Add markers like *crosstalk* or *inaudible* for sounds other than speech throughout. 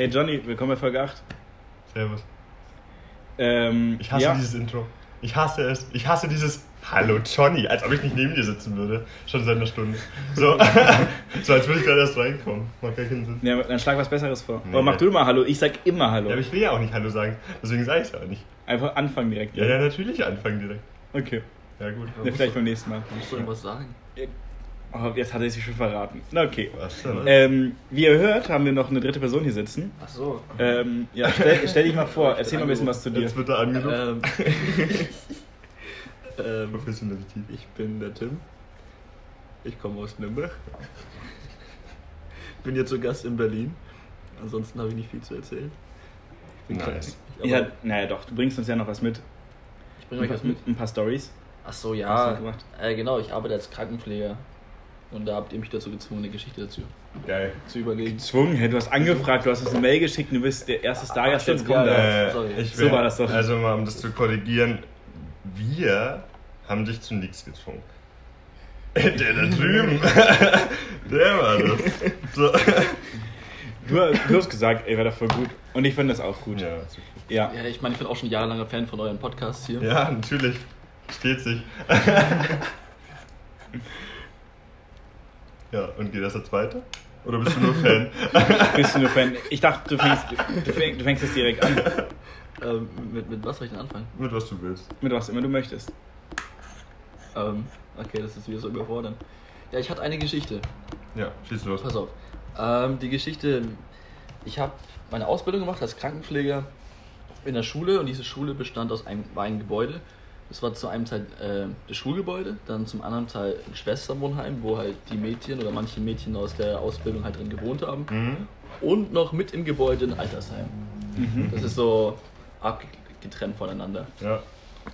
Hey Johnny, willkommen bei Folge 8. Servus. Ähm, Ich hasse ja, dieses Intro. Ich hasse es. Ich hasse dieses Hallo Johnny, als ob ich nicht neben dir sitzen würde. Schon seit einer Stunde. So, *laughs* so als würde ich gerade erst reinkommen. Macht gar keinen Sinn. Ja, dann schlag was Besseres vor. Nee. Aber mach du mal Hallo, ich sag immer Hallo. Ja, aber ich will ja auch nicht Hallo sagen. Deswegen sage ich es ja auch nicht. Einfach anfangen direkt. Ja, ja, natürlich anfangen direkt. Okay. Ja, gut. Ja, vielleicht beim nächsten Mal. Musst du irgendwas sagen? Oh, jetzt hat er sich schon verraten. Na okay. Was denn? Ähm, wie ihr hört, haben wir noch eine dritte Person hier sitzen. Ach so. Ähm, ja, stell, stell dich mal vor, erzähl mal ein bisschen was zu dir. Jetzt wird er angerufen. Ähm, *laughs* ähm, Professionalität. ich bin der Tim. Ich komme aus Nürnberg. Bin jetzt zu Gast in Berlin. Ansonsten habe ich nicht viel zu erzählen. Ich bin Nice. krank. Ja, naja doch, du bringst uns ja noch was mit. ich bringe euch was mit. Ein paar Stories. Ach so, ja. hast du gemacht? Äh, genau, ich arbeite als Krankenpfleger. Und da habt ihr mich dazu gezwungen, eine Geschichte dazu Geil. zu überlegen. Gezwungen, hey, du hast angefragt, du hast uns eine Mail geschickt, du bist der erste Stargast, der jetzt ja. Äh, sorry. So war das doch. Also mal, um das zu korrigieren, wir haben dich zu nichts gezwungen. *laughs* Der da drüben, *laughs* der war das. So. Du, du hast gesagt, ey, wäre doch voll gut. Und ich finde das auch gut. Ja, super. Ja. Ja, ich meine, ich bin auch schon jahrelanger Fan von euren Podcasts hier. ja, natürlich. Steht sich. *laughs* ja, und geht das jetzt weiter? Oder bist du nur Fan? *laughs* Bist du nur Fan? Ich dachte, du fängst, du fängst, du fängst jetzt direkt an. Ähm, mit, mit was soll ich denn anfangen? Mit was du willst. Mit was immer du möchtest. Ähm, okay, das ist wieder so überfordernd. Ja, ich hatte eine Geschichte. Ja, schieß los. Pass auf. Ähm, die Geschichte, ich habe meine Ausbildung gemacht als Krankenpfleger in der Schule und diese Schule bestand aus einem, war ein Gebäude. Das war zu einem Teil äh, das Schulgebäude, dann zum anderen Teil ein Schwesterwohnheim, wo halt die Mädchen oder manche Mädchen aus der Ausbildung halt drin gewohnt haben. Mhm. Und noch mit im Gebäude ein Altersheim. Das ist so abgetrennt voneinander. Ja.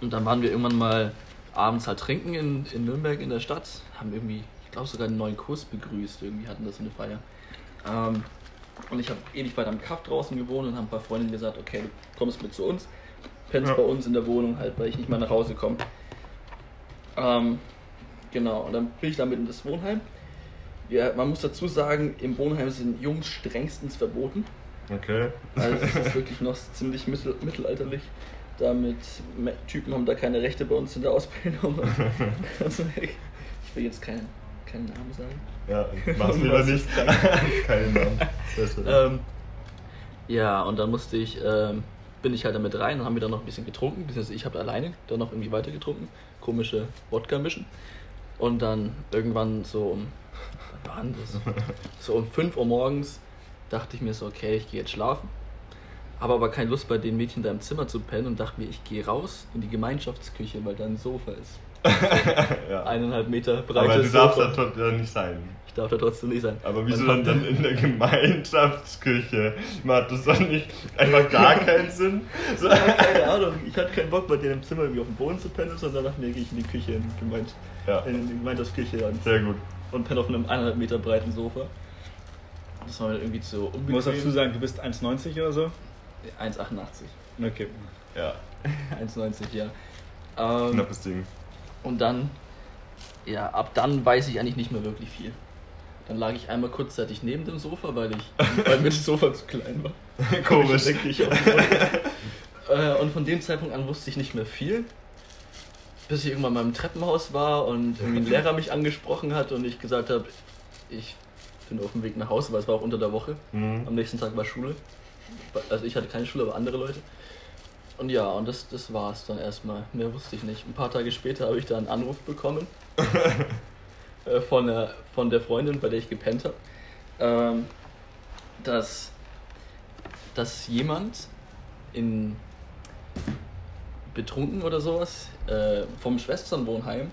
Und dann waren wir irgendwann mal abends halt trinken in, in Nürnberg in der Stadt. Haben irgendwie, ich glaube sogar einen neuen Kurs begrüßt. Irgendwie hatten das so eine Feier. Ähm, und ich habe ewig weit am Kaff draußen gewohnt und haben ein paar Freundinnen gesagt, okay, du kommst mit zu uns, pennst Ja. bei uns in der Wohnung halt, weil ich nicht mehr nach Hause komme. Ähm, genau, und dann bin ich damit in das Wohnheim. Ja, man muss dazu sagen, im Wohnheim sind Jungs strengstens verboten. Okay. Also es ist *laughs* wirklich noch ziemlich mittel, mittelalterlich. Damit Typen haben da keine Rechte bei uns in der Ausbildung. *laughs* Also, ich will jetzt keinen, keinen Namen sagen. Ja, mach's lieber nicht. *laughs* Keinen Namen. Ähm, ja, und dann musste ich, ähm, bin ich halt damit rein und haben wir dann noch ein bisschen getrunken. Beziehungsweise ich habe alleine dann noch irgendwie weiter getrunken. Komische Wodka mischen. Und dann irgendwann so um, wann das? *laughs* So um 5 Uhr morgens dachte ich mir so, okay, ich gehe jetzt schlafen. Habe aber keine Lust bei den Mädchen da im Zimmer zu pennen und dachte mir, ich gehe raus in die Gemeinschaftsküche, weil da ein Sofa ist. *laughs* *laughs* ja. Eineinhalb Meter breites Aber du darfst Sofa. da nicht sein. Ich darf da trotzdem nicht sein. Aber wieso dann, dann in der Gemeinschaftsküche? Macht das dann nicht einfach gar keinen Sinn? So. Keine Ahnung, ich hatte keinen Bock bei denen im Zimmer irgendwie auf dem Boden zu pennen, sondern dachte mir, gehe ich in die Küche, in die, Gemeinde, Ja, in die Gemeinschaftsküche und, sehr gut. und penne auf einem eineinhalb Meter breiten Sofa. Das war mir irgendwie zu Du musst dazu unbequem. sagen, du bist 1,90 oder so? 1,88. Okay. Ja, *laughs* 1,90, ja. Ähm, knappes Ding. Und dann, ja, ab dann weiß ich eigentlich nicht mehr wirklich viel. Dann lag ich einmal kurzzeitig neben dem Sofa, weil ich, *laughs* weil mir das Sofa zu klein war. Komisch. Ich denke, ich auch. äh, und von dem Zeitpunkt an wusste ich nicht mehr viel. Bis ich irgendwann mal im Treppenhaus war und irgendwie ein Lehrer mich angesprochen hat und ich gesagt habe, ich bin auf dem Weg nach Hause, weil es war auch unter der Woche. Mhm. Am nächsten Tag war Schule. Also ich hatte keine Schule, aber andere Leute. Und ja, und das, das war es dann erstmal. Mehr wusste ich nicht. Ein paar Tage später habe ich da einen Anruf bekommen. *laughs* äh, von, der, von der Freundin, bei der ich gepennt habe. Ähm, dass, dass jemand in betrunken oder sowas äh, vom Schwesternwohnheim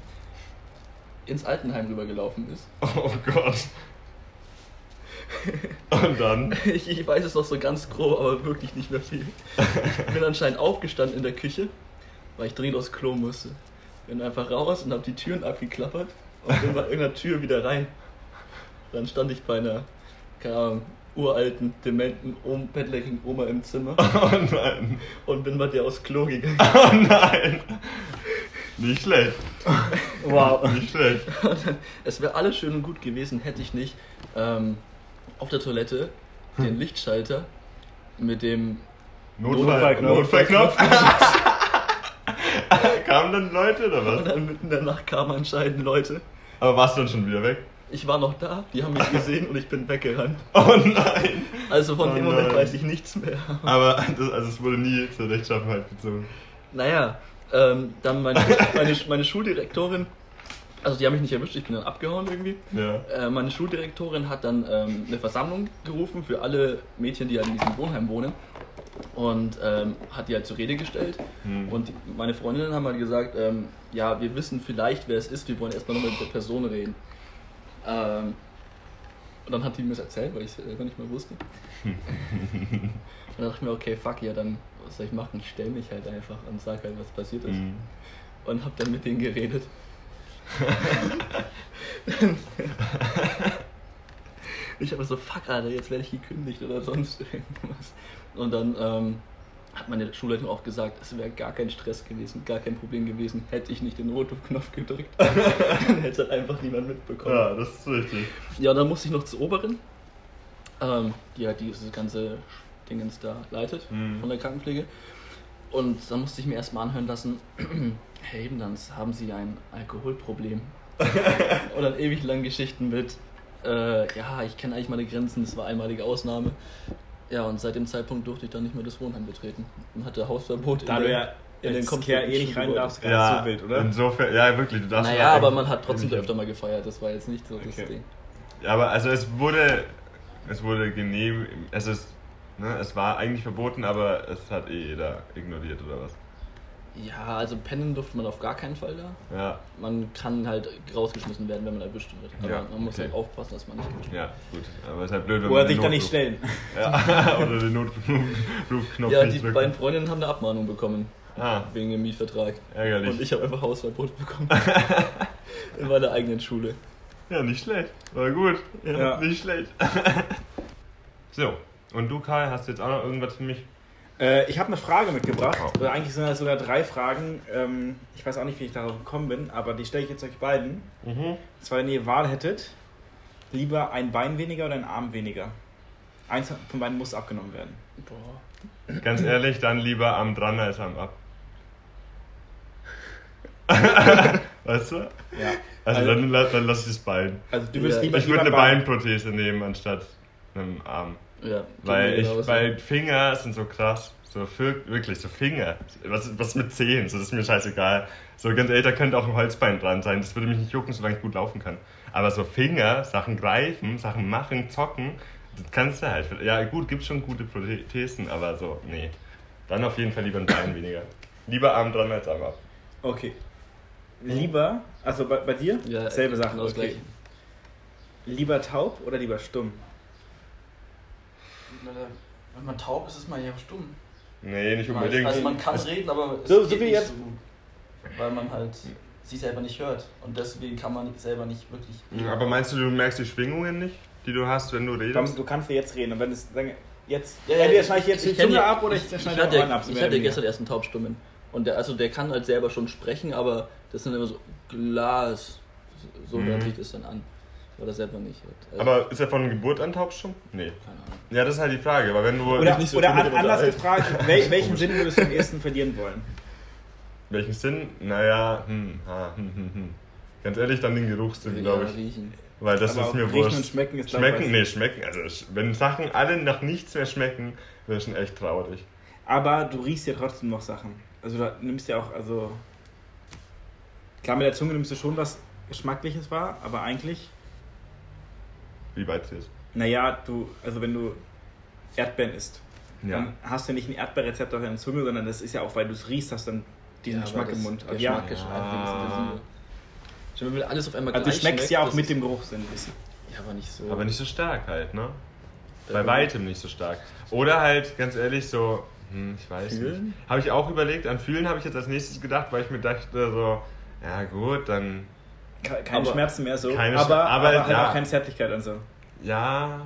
ins Altenheim rübergelaufen ist. Oh Gott. *laughs* Und dann? Ich, ich weiß es noch so ganz grob, aber wirklich nicht mehr viel. Ich bin anscheinend aufgestanden in der Küche, weil ich dringend aufs Klo musste. Bin einfach raus und habe die Türen abgeklappert und bin bei irgendeiner Tür wieder rein. Dann stand ich bei einer, keine Ahnung, uralten, dementen, Om bettlägerigen Oma im Zimmer *laughs* Oh nein. und bin bei der aufs Klo gegangen. *laughs* Oh nein. Nicht schlecht. Wow. Nicht schlecht. Es wäre alles schön und gut gewesen, hätte ich nicht ähm, auf der Toilette den Lichtschalter mit dem Notfall, Notfallknopf. Notfallknopf. *laughs* Kamen dann Leute oder und was? dann mitten in der Nacht kamen anscheinend Leute. Aber warst du dann schon wieder weg? Ich war noch da, die haben mich gesehen und ich bin weggerannt. *laughs* Oh nein! Also von Oh dem Moment nein. weiß ich nichts mehr. Aber das, also es wurde nie zur Rechtschaffenheit gezogen. Naja, ähm, dann meine, meine, meine Schuldirektorin, also die haben mich nicht erwischt, ich bin dann abgehauen irgendwie. Ja. Äh, meine Schuldirektorin hat dann ähm, eine Versammlung gerufen für alle Mädchen, die halt in diesem Wohnheim wohnen. Und ähm, hat die halt zur Rede gestellt. Hm. Und die- meine Freundinnen haben halt gesagt, ähm, ja, wir wissen vielleicht, wer es ist, wir wollen erstmal nochmal mit der Person reden. Ähm, und dann hat die mir das erzählt, weil ich es selber nicht mehr wusste. *laughs* und dann dachte ich mir, okay, fuck, ja, dann was soll ich machen? Ich stelle mich halt einfach und sag halt, was passiert ist. Hm. Und hab dann mit denen geredet. Ich habe so, fuck, Alter, jetzt werde ich gekündigt oder sonst irgendwas. Und dann ähm, hat meine Schulleitung auch gesagt, es wäre gar kein Stress gewesen, gar kein Problem gewesen, hätte ich nicht den Notrufknopf gedrückt. dann *laughs* hätte es halt einfach niemand mitbekommen. Ja, das ist richtig. Ja, und dann musste ich noch zur Oberin, ähm, die halt dieses ganze Dingens da leitet Mhm. von der Krankenpflege. Und dann musste ich mir erstmal anhören lassen, *clears throat* Herr Ebendans, haben Sie ein Alkoholproblem? *laughs* und dann ewig lang Geschichten mit, äh, ja, ich kenne eigentlich meine Grenzen, das war einmalige Ausnahme. Ja, und seit dem Zeitpunkt durfte ich dann nicht mehr das Wohnheim betreten und hatte Hausverbot Da in du den- ja in den Care eh nicht rein darfst, gerade Ja, so wild, oder? Insofern, ja, wirklich, du darfst Naja, aber man hat trotzdem öfter mal gefeiert, das war jetzt nicht so das Okay. Ding. Ja, aber also es wurde, es wurde genehm, es ist, ne, es war eigentlich verboten, aber es hat eh jeder ignoriert oder was. Ja, also pennen durfte man auf gar keinen Fall da. Ja, Man kann halt rausgeschmissen werden, wenn man erwischt wird. Aber Ja, man muss okay. halt aufpassen, dass man nicht erwischt wird. ja, gut. Aber es ist halt blöd, wenn Wo er man sich da nicht stellen. Ja, *laughs* *laughs* oder den Notrufknopf Ja, nicht die drücken. beiden Freundinnen haben eine Abmahnung bekommen. Ah, Wegen dem Mietvertrag. ärgerlich. Und ich habe einfach Hausverbot bekommen. *laughs* In meiner eigenen Schule. Ja, nicht schlecht. War gut. Ja. Nicht schlecht. so, und du, Karl, hast jetzt auch noch irgendwas für mich? Äh, ich habe eine Frage mitgebracht. Oh. Oder eigentlich sind das sogar drei Fragen. Ähm, ich weiß auch nicht, wie ich darauf gekommen bin, aber die stelle ich jetzt euch beiden. Mhm. Und zwar, wenn ihr Wahl hättet, lieber ein Bein weniger oder ein Arm weniger? Eins von beiden muss abgenommen werden. Boah. Ganz *laughs* ehrlich, dann lieber am dran als am ab. *laughs* weißt du? Ja. Also, Also- dann, dann lass ich das Bein. Also du würdest Ja, lieber Ich würde eine Bein- Beinprothese nehmen anstatt einem Arm. Ja, Weil, ich, weil Finger sind so krass. So für, wirklich, so Finger. Was, was mit Zehen? So, das ist mir scheißegal. So ganz ehrlich, da könnte auch ein Holzbein dran sein. Das würde mich nicht jucken, solange ich gut laufen kann. Aber so Finger, Sachen greifen, Sachen machen, zocken, das kannst du halt. Ja, gut, gibt schon gute Prothesen, aber so, nee. Dann auf jeden Fall lieber ein Bein weniger. Lieber Arm dran als Arm ab. Okay. Lieber, also bei, bei dir? Ja, Selbe genau das Okay. Lieber taub oder lieber stumm? Wenn man taub ist, ist man ja stumm. Nee, nicht unbedingt. Also man kann reden, aber es So- so wie nicht jetzt- so gut. Weil man halt sich selber nicht hört. Und deswegen kann man selber nicht wirklich. Aber meinst du, du merkst die Schwingungen nicht, die du hast, wenn du Komm, redest? du kannst dir jetzt reden und wenn es sagen, jetzt Ja, ja, entweder schneide ich jetzt die kenn Zunge die- ab oder ich, ich schneide den hatte, Ohren ab. so ich hatte gestern erst einen Taubstummen. Und der, also der kann halt selber schon sprechen, aber das sind immer so Glas. So Mhm. hört sich das dann an. Weil er selber nicht hört. Also, Aber ist er von Geburt an taubstumm? Nee. keine Ahnung. Ja, das ist halt die Frage, weil wenn du. Oder, nicht so oder an, anders gefragt, wel, welchen Sinn würdest du am ehesten verlieren wollen? Welchen Sinn? Naja, hm, ha, hm, hm, hm. Ganz ehrlich, dann den Geruchssinn, glaube ich. riechen. Weil das Aber ist mir riechen wurscht. und schmecken ist, Schmecken? Nee, schmecken. Also, wenn Sachen alle nach nichts mehr schmecken, wäre schon echt traurig. Aber du riechst ja trotzdem noch Sachen. Also du nimmst ja auch, also. Klar, mit der Zunge nimmst du schon was Geschmackliches wahr, aber eigentlich, Wie weit sie ist. naja, du, also wenn du Erdbeeren isst, Ja. dann hast du nicht ein Erdbeerrezept auf deiner Zunge, sondern das ist ja auch, weil du es riechst, hast dann diesen Ja, Geschmack im Mund. Ja. Geschmack ist Ja. intensiver. Schon wenn alles auf einmal Also du schmeckst schmeckt, ja auch mit dem Geruchssinn ein bisschen. Ja, aber nicht so. Aber nicht so stark halt, ne? Bei weitem nicht so stark. Oder halt, ganz ehrlich, so, hm, ich weiß Fühlen? nicht. Habe ich auch überlegt, an Fühlen habe ich jetzt als nächstes gedacht, weil ich mir dachte, so, ja gut, dann, Keine Aber- Schmerzen mehr so, Keine aber, aber aber, halt ja. auch keine Zärtlichkeit und so. ja,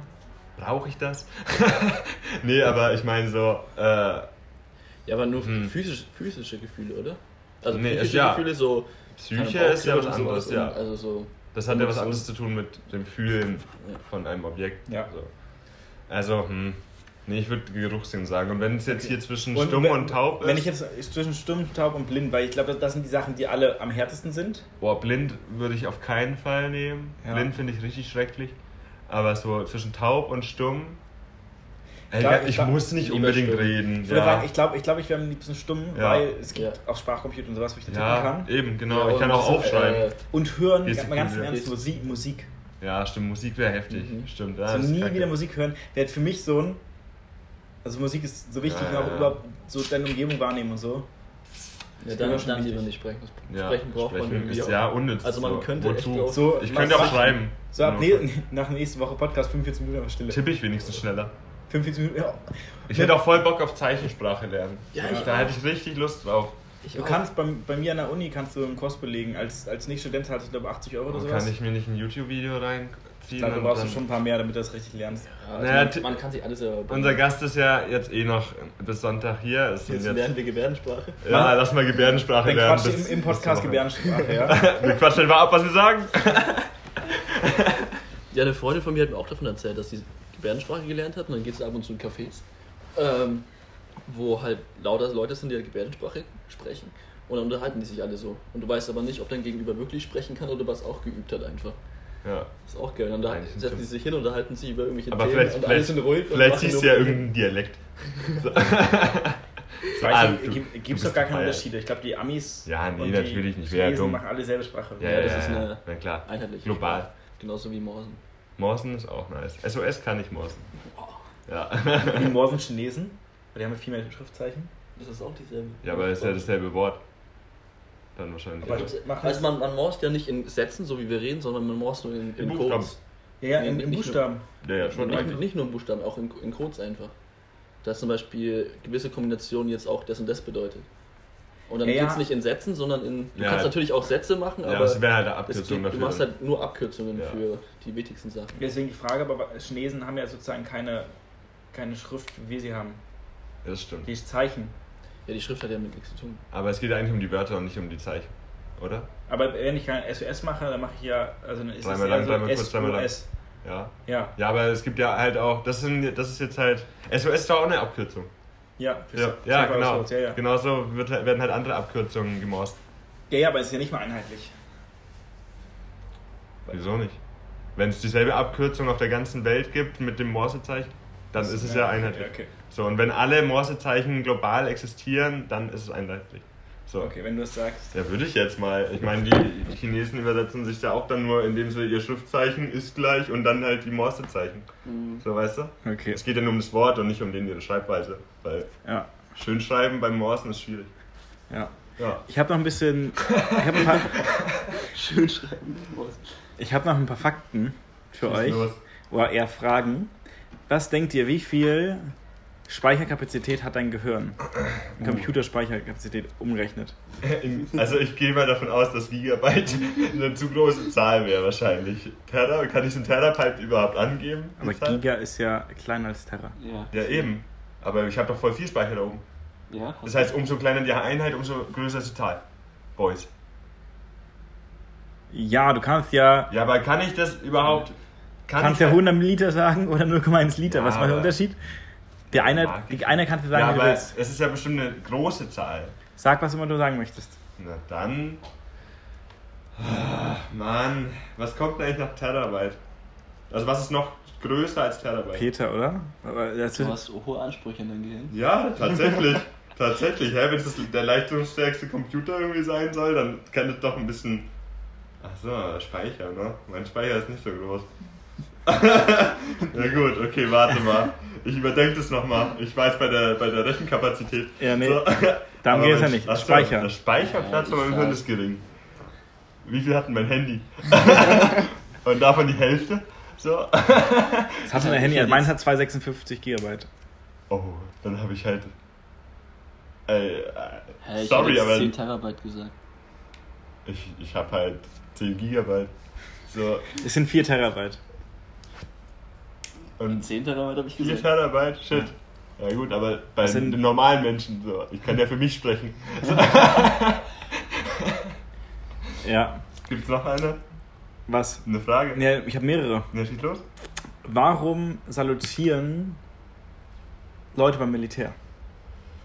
brauche ich das? *laughs* nee, aber ich meine so, äh, Ja, aber nur Hm. physisch, physische Gefühle, oder? Also Nee, psychische ja. Gefühle so. Psyche ist ja was anderes, sowas ja. Also so. Das hat ja was anderes zu tun mit dem Fühlen Ja. von einem Objekt. Ja. So. Also, hm, Nee, ich würde Geruchssinn sagen. Und wenn es jetzt hier zwischen Und stumm wenn- und taub ist. Wenn ich jetzt zwischen stumm, taub und blind, weil ich glaube, das sind die Sachen, die alle am härtesten sind. Boah, blind würde ich auf keinen Fall nehmen. Ja. Blind finde ich richtig schrecklich. Aber so zwischen taub und stumm. Ey, Klar, ich ich glaub- muss nicht unbedingt stumm. reden. Ich würde Ja, sagen, ich glaube, ich, glaub, ich wäre am liebsten stumm, Ja. weil es gibt Ja. auch Sprachcomputer und sowas, wo ich da tippen ja kann. eben, genau. Ja, ich kann auch so, aufschreiben. äh, Und hören, ganz, mal ganz im. Ernst, Musik. Musik. ja, stimmt. Musik wäre heftig. Mhm. Stimmt. Ja, so das ist nie wieder Musik hören, wäre für mich so ein. Also Musik ist so wichtig, Ja, auch ja. überhaupt so deine Umgebung wahrnehmen und so. Ja, dann, dann wichtig. lieber nicht sprechen. Das Ja, Sprechen braucht man sprechen irgendwie ist auch. ja unnütz. Also man so. könnte echt Wozu? So, Ich könnte auch schreiben. So ab ne nach nächste Woche Podcast 45 Minuten auf Stille. Tippe ich wenigstens schneller. 45 Minuten. Ja. Ich hätte auch voll Bock auf Zeichensprache lernen. Ja, ich da auch. hätte ich richtig Lust drauf. Ich Du auch. kannst bei, bei mir an der Uni kannst du einen Kurs belegen. Als, als Nicht-Student halt, ich glaube 80 Euro oder sowas. kann ich mir nicht ein YouTube-Video reinziehen? Du und brauchst du schon ein paar mehr, damit du das richtig lernst. Ja, also Naja, man, man kann sich alles selber Unser Gast ist ja jetzt eh noch bis Sonntag hier. Es Jetzt jetzt, lernen wir Gebärdensprache. ja, lass mal Gebärdensprache Dann lernen. quatsch bis- im, im Podcast. Gebärdensprache, ja. *laughs* Wir quatschen mal ab, was wir sagen. *laughs* Ja, eine Freundin von mir hat mir auch davon erzählt, dass sie Gebärdensprache gelernt hat und dann geht sie ab und zu in Cafés, ähm, wo halt lauter Leute sind, die halt Gebärdensprache sprechen und dann unterhalten die sich alle so. Und du weißt aber nicht, ob dein Gegenüber wirklich sprechen kann oder was auch geübt hat einfach. Ja. Das ist auch geil. Und dann Eigentlich setzen die sich hin und unterhalten sich über irgendwelche Aber Themen vielleicht, und alle vielleicht, sind ruhig. und vielleicht siehst du ja irgendeinen Dialekt. *laughs* Ich weiß Ah, nicht, du- gibt es doch gar keine. Unterschiede. Ich glaube, die Amis Ja, nee, und natürlich die nicht. Chinesen dumm. machen alle selbe Sprache. Ja, Ja, ja, das ja, ist ja. eine Na klar. einheitliche Global. Sprache. Genauso wie Morsen. Morsen ist auch nice. SOS kann ich Morsen. Ja. Die Morsen Chinesen, weil die haben ja viel mehr Schriftzeichen. Das ist auch dieselbe. ja, aber es ist ja dasselbe Wort. Dann wahrscheinlich. Aber- Ja. Also man, man morst ja nicht in Sätzen, so wie wir reden, sondern man morst nur in, in, In Buchstaben. Codes. Ja, ja, im nicht Buchstaben. Ja, ja, schon. Nicht, nicht nur in Buchstaben, auch in, in Codes einfach. Dass zum Beispiel gewisse Kombinationen jetzt auch das und das bedeutet. Und dann Ja, ja. geht's nicht in Sätzen, sondern in. Du Ja. kannst natürlich auch Sätze machen, Ja, aber aber es wäre halt eine es Abkürzung geht, du dafür. machst halt nur Abkürzungen Ja. für die wichtigsten Sachen. Deswegen die Frage, aber Chinesen haben ja sozusagen keine, keine Schrift, wie sie haben. das stimmt. Die Zeichen. Ja, die Schrift hat ja mit nichts zu tun. Aber es geht eigentlich um die Wörter und nicht um die Zeichen. Oder? Aber wenn ich kein SOS mache, dann mache ich ja, also dann ist Dreimal es lang, eher so kurz. SOS. Ja. Ja, Ja, aber es gibt ja halt auch, das, sind, das ist jetzt halt, SOS ist doch auch eine Abkürzung. ja, für Ja, ja genau. Ja, ja. Genauso wird, werden halt andere Abkürzungen gemorst. ja, ja, aber es ist ja nicht mal einheitlich. Wieso nicht? Wenn es dieselbe Abkürzung auf der ganzen Welt gibt mit dem Morsezeichen, dann ist es ja einheitlich. Okay, So, und wenn alle Morsezeichen global existieren, dann ist es einheitlich. So. okay, wenn du es sagst. Ja, würde ich jetzt mal. Ich meine, die Chinesen übersetzen sich ja auch dann nur, indem sie ihr Schriftzeichen ist gleich und dann halt die Morsezeichen. So, weißt du? Okay. Es geht ja nur um das Wort und nicht um den ihre Schreibweise. Weil Ja, schön schreiben beim Morsen ist schwierig. ja. Ja. Ich habe noch ein bisschen. Ich habe ein paar, *laughs* Schön schreiben. ich hab noch ein paar Fakten für Schieß euch. los. Oder eher Fragen. Was denkt ihr, wie viel Speicherkapazität hat dein Gehirn? Computerspeicherkapazität umgerechnet. *laughs* Also ich gehe mal davon aus, dass Gigabyte *laughs* eine zu große Zahl wäre wahrscheinlich. Terra, kann ich so ein Terabyte überhaupt angeben? Aber Zahl? Giga ist ja kleiner als Terra. Ja. Ja eben. Aber ich habe doch voll viel Speicher da oben. ja Das heißt, umso kleiner die Einheit, umso größer ist die Zahl. Boys. Ja, du kannst ja, Ja, aber kann ich das überhaupt? Kann kannst ich ja 100 Milliliter sagen oder 0,1 Liter. Ja, Was war der aber- Unterschied? Der eine, die eine kannst du sagen, Ja, wie du aber willst. es ist ja bestimmt eine große Zahl. Sag, was immer du sagen möchtest. Na dann. Ah, Mann, was kommt denn eigentlich nach Terabyte? Also was ist noch größer als Terabyte? Peter, oder? Aber das Du hast hohe Ansprüche an dein Gehirn. Ja, tatsächlich. *laughs* tatsächlich. Hä? Wenn es der leistungsstärkste Computer irgendwie sein soll, dann kann es doch ein bisschen. Ach so, Speicher, ne? Mein Speicher ist nicht so groß. *laughs* Na gut, okay, warte mal. Ich überdenke das nochmal. Ich weiß bei der, bei der Rechenkapazität. Ja, nee, So. *laughs* darum geht es ja nicht. ach so, Speicher. Der Speicherplatz Ja, von meinem Hirn ist gering. Wie viel hat denn mein Handy? *laughs* Und davon die Hälfte? So. Das hat Ja, mein Handy, meins hat 256 Gigabyte. Oh, dann habe ich halt. Ey, äh, Hä, ich sorry, aber 10 Terabyte gesagt. ich, ich habe halt 10 Gigabyte. So, Es sind 4 Terabyte. Und 10 Terabyte habe ich 4 gesagt. Terabyte? Shit. Ja gut, aber bei Das sind- den normalen Menschen so. Ich kann ja für mich sprechen. *laughs* Ja. Gibt's noch eine? Was? Eine Frage? Ja, ich habe mehrere. Na, schieß los. Warum salutieren Leute beim Militär.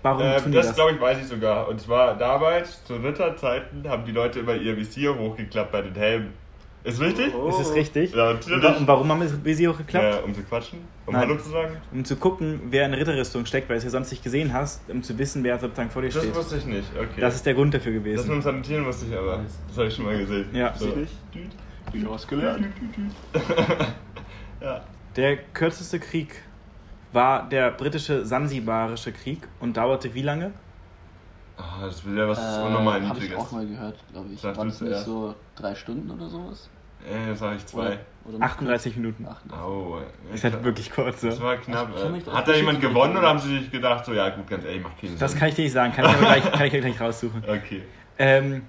Warum Äh, tun das das? glaube ich, weiß ich sogar. Und zwar damals, zu Ritterzeiten, haben die Leute immer ihr Visier hochgeklappt bei den Helmen. Ist richtig? Ist es richtig? Ja, Und, natürlich. und warum haben wir Visier hochgeklappt? Ja, um zu quatschen? Um Nein. Hallo zu sagen? Um zu gucken, wer in Ritterrüstung steckt, weil du es ja sonst nicht gesehen hast, um zu wissen, wer sozusagen vor dir Das steht. wusste ich nicht, okay. Das ist der Grund dafür das mit gewesen. dem Sanitieren wusste ich aber. Das habe ich schon mal gesehen. Ja. So. Siehst Wieder was gelernt. *laughs* ja. Der kürzeste Krieg war der britische Sansibarische Krieg und dauerte wie lange? Ah, das will ja was Äh, unnormal Habe ich Niedriges. auch mal gehört, glaube ich. Sag War du das nicht so drei Stunden oder sowas? Äh, das sage ich zwei. Oder, oder noch 38 Minuten. kürzer? 38. Au. Ist halt wirklich kurz. Das So. war knapp. Ich kann mich Äh. das Hat da jemand gewonnen oder haben sie sich gedacht, so, ja gut, ganz ehrlich, macht keinen Das Sinn? kann ich dir nicht sagen, kann ich aber gleich, kann ich dir gleich raussuchen. Okay. Ähm,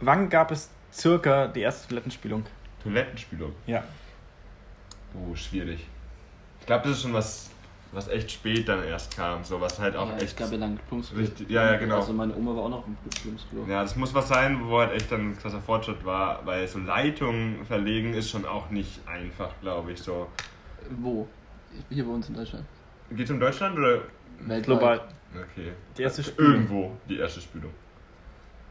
wann gab es circa die erste Toilettenspülung? Toilettenspülung. Ja. Oh, schwierig. Ich glaube, das ist schon was, was echt spät dann erst kam. So was halt auch ja, echt. es gab ja lange Plumpsklo. Richtig- ja, ja, genau. Also meine Oma war auch noch im Plumpsklo. Ja, das muss was sein, wo halt echt dann ein krasser Fortschritt war, weil so Leitungen verlegen ist schon auch nicht einfach, glaube ich. So. Wo? Hier bei uns in Deutschland. Geht um Deutschland oder? Weltweit. Global. Okay. Die erste Spülung. Irgendwo die erste Spülung.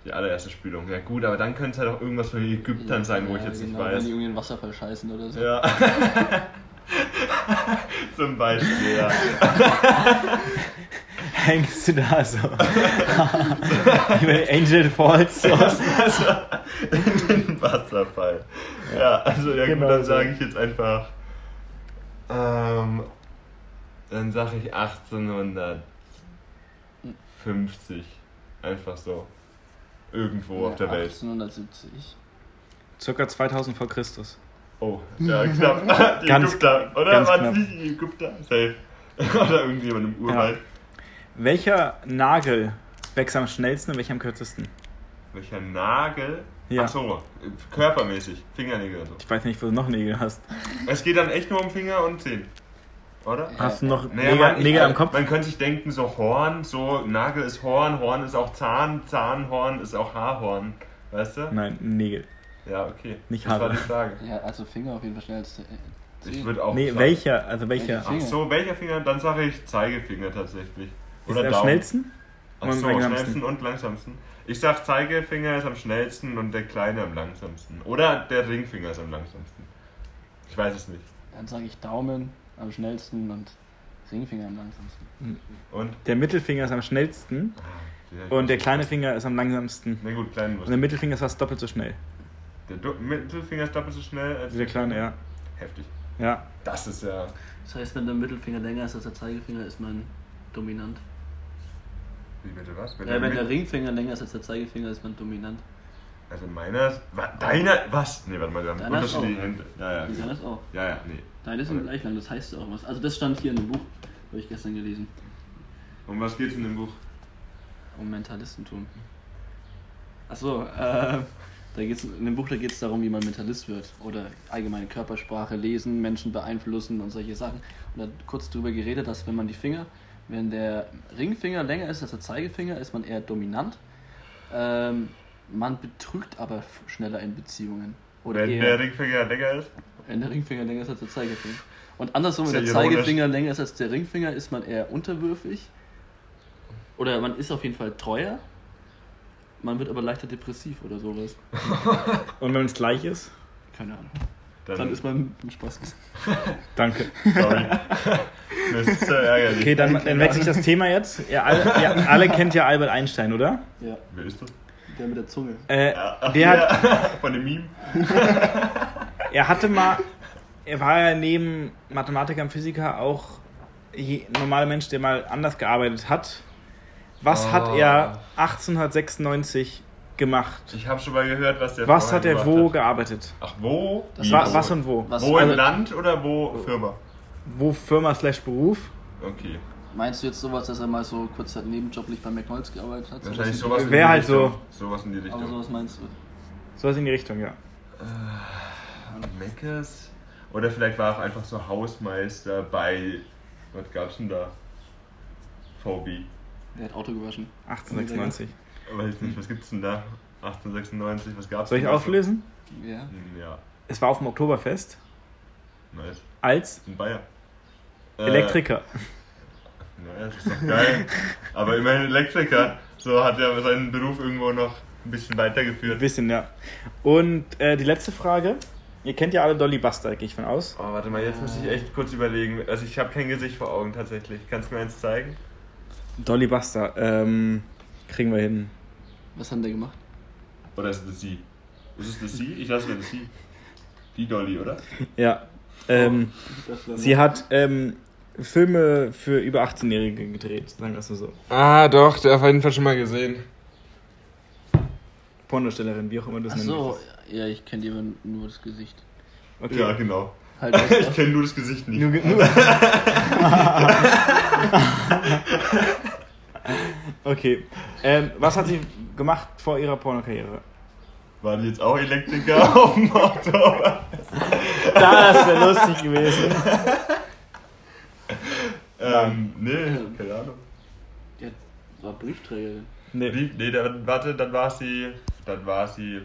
Die allererste Spülung. Ja gut, aber dann könnte es halt auch irgendwas von den Ägyptern sein, wo ich Ja, jetzt genau, nicht Wenn weiß. die irgendwie in Wasserfall scheißen oder so. Ja. *laughs* Zum Beispiel, ja. *laughs* Hängst du da so? *laughs* Über Angel Falls. So. Also, in den Wasserfall. Ja, also ja Genau gut, dann so. sage ich jetzt einfach. Ähm, dann sage ich 1850. Einfach so. Irgendwo auf der Welt. 1870. Circa 2000 vor Christus. Oh, ja, knapp. *laughs* *laughs* Die Ganz- Ägypter, oder? ganz Waren knapp. es nicht die Ägypter? Safe. *laughs* oder irgendjemand im Urwald. Welcher Nagel wächst am schnellsten und welcher am kürzesten? Welcher Nagel? Ja. Ach so, körpermäßig. Fingernägel und so. Ich weiß nicht, wo du noch Nägel hast. Es geht dann echt nur um Finger und Zehen. Oder? Ja. Hast du noch Naja, Nägel, man, ich, Nägel am Kopf? Man könnte sich denken, so Horn, so Nagel ist Horn, Horn ist auch Zahn, Zahnhorn ist auch Haarhorn. Weißt du? Nein, Nägel. Ja, okay. Nicht das war die Frage. Ja, also Finger auf jeden Fall schneller als äh, Ich würde auch. Nee, sagen- welcher? Also welcher? Welcher? Ach so, welcher Finger? Dann sage ich Zeigefinger tatsächlich. Ist Oder er am Daumen. schnellsten? Ach so, am am schnellsten und langsamsten. Ich sag Zeigefinger ist am schnellsten und der kleine am langsamsten. Oder der Ringfinger ist am langsamsten. Ich weiß es nicht. Dann sage ich Daumen am schnellsten und Ringfinger am langsamsten. Und? Der Mittelfinger ist am schnellsten Ah, und der kleine Finger ist am langsamsten. Na gut, kleinen Und der Mittelfinger ist fast doppelt so schnell. Der Du- Mittelfinger ist doppelt so schnell als Wie der kleine, ja. Heftig. Ja. Das ist ja. Das heißt, wenn der Mittelfinger länger ist als der Zeigefinger, ist man dominant. Wie bitte was? Ja, wenn der Ringfinger länger ist als der Zeigefinger, ist man dominant. Also meiner ist. wa- Deiner. Was? Nee, warte mal, wir haben Deiner ist unterschiedliche auch. Hände. Ja, ja. Kann das auch. Ja, ja, nee. Deine sind gleich lang, das heißt auch was. Also das stand hier in dem Buch, habe ich gestern gelesen. Um was geht's in dem Buch? Um Mentalistentum. Achso, äh, da geht's, in dem Buch da geht es darum, wie man Mentalist wird. Oder allgemeine Körpersprache lesen, Menschen beeinflussen und solche Sachen. Und da hat kurz drüber geredet, dass wenn man die Finger, wenn der Ringfinger länger ist als der Zeigefinger, ist man eher dominant. Ähm, man betrügt aber schneller in Beziehungen. Oder Wenn eher, der Ringfinger länger ist? wenn der Ringfinger länger ist als der Zeigefinger. Und andersrum, wenn der. Zeigefinger länger ist als der Ringfinger, ist man eher unterwürfig. Oder man ist auf jeden Fall treuer. Man wird aber leichter depressiv oder sowas. *laughs* Und wenn es gleich ist? Keine Ahnung. Dann, Dann ist man ein Spaß. Danke. Sorry. das ist sehr ärgerlich. Okay, dann, dann wechsle ich das Thema jetzt. Ihr alle, ihr alle kennt ja Albert Einstein, oder? Ja, Wer ist das? der mit der Zunge. Äh, Ja, der hat, ja, Von dem Meme? *laughs* er hatte mal, er war ja neben Mathematiker und Physiker auch normaler Mensch, der mal anders gearbeitet hat. Was Oh. hat er 1896 gemacht? Ich habe schon mal gehört, was der Was hat er wo hat. gearbeitet? Ach, wo? Das Wie, Wa wo? was und wo? Was- Wo Also- im Land oder wo Firma? Wo Firma slash Beruf? Okay. Meinst du jetzt sowas, dass er mal so kurz halt nebenjoblich bei McDonalds gearbeitet hat? Wahrscheinlich in- sowas in Wär die halt Richtung. so. Sowas in die Richtung. Aber sowas meinst du? Sowas in die Richtung, ja. Meckers? Oder vielleicht war er auch einfach so Hausmeister bei. Was gab's denn da? VB. Der hat Auto gewaschen. 1896. Weiß nicht, was gibt's denn da? 1896, was gab's Soll ich denn da so? auflösen? Ja. Ja, Es war auf dem Oktoberfest nice. als In Bayern. Äh, Elektriker. *laughs* Naja, das ist doch geil. Aber immerhin Elektriker. So hat er seinen Beruf irgendwo noch ein bisschen Ein weitergeführt. bisschen, ja. Und äh, die letzte Frage. Ihr kennt ja alle Dolly Buster, gehe ich von aus. Oh, warte mal, jetzt muss ich echt kurz überlegen. Also ich habe kein Gesicht vor Augen tatsächlich. Kannst du mir eins zeigen? Dolly Buster, ähm, kriegen wir hin. Was hat der gemacht? Oder ist es das sie? Ist es das sie? Ich lasse mir das sie. Die Dolly, oder? *laughs* Ja. Ähm, sie hat ähm, Filme für über 18-Jährige gedreht, sagen wir es mal so. Ah, doch, der auf jeden Fall schon mal gesehen. Pornostellerin, wie auch immer du es Ach nennen so, ja, ich kenne dir nur das Gesicht. Okay. Ja, genau. Halt, Ich kenne nur das Gesicht nicht. Nur, nur. *laughs* okay. Ähm, was hat sie gemacht vor ihrer Pornokarriere? Waren die jetzt auch Elektriker *laughs* auf dem Auto? Das wäre lustig gewesen. ähm, nee, keine Ahnung. der war Briefträger. Nee. Wie, nee, dann, warte, dann war sie. Dann war sie.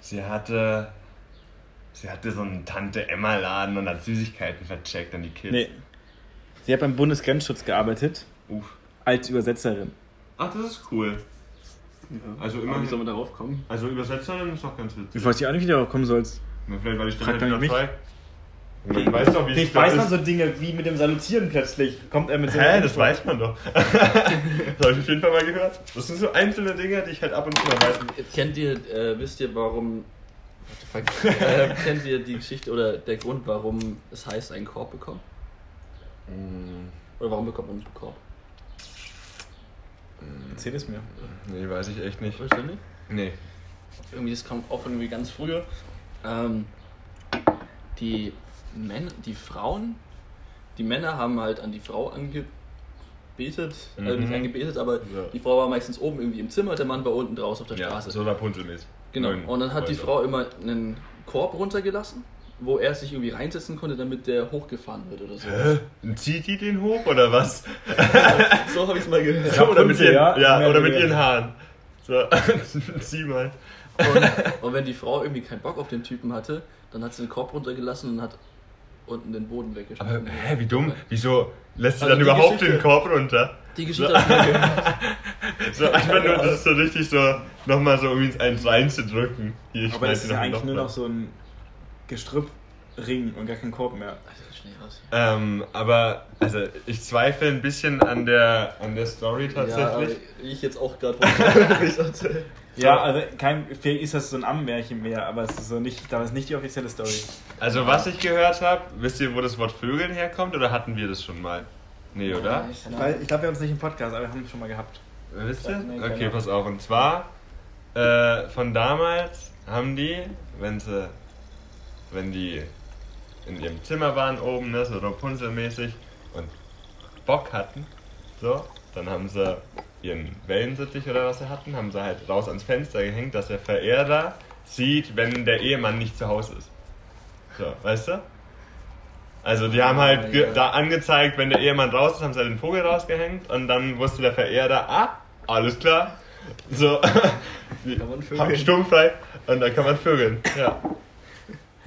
Sie hatte. Sie hatte so einen Tante-Emma-Laden und hat Süßigkeiten vercheckt an die Kids. nee. Sie hat beim Bundesgrenzschutz gearbeitet, Uff. als Übersetzerin. Ach, das ist cool. Ja. Also immer. wie soll man darauf kommen? Also Übersetzerin ist doch ganz Ich witzig. weiß ja auch nicht, wie du darauf kommen sollst. Na, Vielleicht war die Frag Stelle doch wieder nicht frei. Man weiß doch, wie da weiß man so Dinge wie mit dem Salutieren plötzlich. Kommt er mit so Hä, das weiß man doch. *laughs* das habe ich auf jeden Fall mal gehört. Das sind so einzelne Dinge, die ich halt ab und zu mal weiß. Kennt ihr, äh, wisst ihr, warum. What the fuck? *laughs* äh, kennt ihr die Geschichte oder der Grund, warum es heißt, einen Korb bekommen? Oder warum bekommt man einen Korb? Erzähl es mir. Nee, weiß ich echt nicht. Weißt du nicht? Nee. Irgendwie, das kommt auch von irgendwie ganz früher. Ähm, die Männer, die Frauen, die Männer haben halt an die Frau angebetet, also nicht Mhm. angebetet, aber Ja. die Frau war meistens oben irgendwie im Zimmer, der Mann war unten draußen auf der Ja, Straße. so Rapunzel-mäßig. Genau. Neun Und dann hat die. Frau immer einen Korb runtergelassen, wo er sich irgendwie reinsetzen konnte, damit der hochgefahren wird oder so. Hä? Und Zieht die den hoch oder was? *laughs* so habe ich es mal gehört. So, oder mit ihren, ja. ja, oder mit ihren. Haaren. So, *laughs* zieh mal. Und, und wenn die Frau irgendwie keinen Bock auf den Typen hatte, dann hat sie den Korb runtergelassen und hat unten den Boden Aber weggeschmissen. hä, wie dumm? Wieso lässt sie Also dann überhaupt Geschichte- den Korb runter? Die Geschichte habe ich mal gehört. *laughs* So einfach nur, das ist so richtig so, nochmal so um ins eins reinzudrücken. Hier, ich Aber es ist ja noch eigentlich ein nur noch so ein Gestrüppring und gar kein Korb mehr. Also. Ähm, aber, also, ich zweifle ein bisschen an der, an der Story Ja, tatsächlich. ich jetzt auch gerade. *laughs* Ja, also kein, vielleicht ist das so ein Ammenmärchen mehr, aber es ist so nicht, das ist nicht die offizielle Story. also, was ich gehört habe, wisst ihr, wo das Wort Vögeln herkommt oder hatten wir das schon mal? Nee, oder? Ich glaube, wir haben es nicht im Podcast, aber wir haben es schon mal gehabt. Wisst ihr? Okay, pass auf. Und zwar, äh, von damals haben die, wenn sie, wenn die in ihrem Zimmer waren oben, ne, so Rapunzel-mäßig und Bock hatten, so, dann haben sie ihren Wellensittich oder was sie hatten, haben sie halt raus ans Fenster gehängt, dass der Verehrer sieht, wenn der Ehemann nicht zu Hause ist. So, weißt du? Also die haben halt ge- ja. da angezeigt, wenn der Ehemann raus ist, haben sie halt den Vogel rausgehängt und dann wusste der Verehrer, ah, alles klar. So, Kann man *laughs* vögeln. haben sturmfrei und dann kann man vögeln. Ja. Hab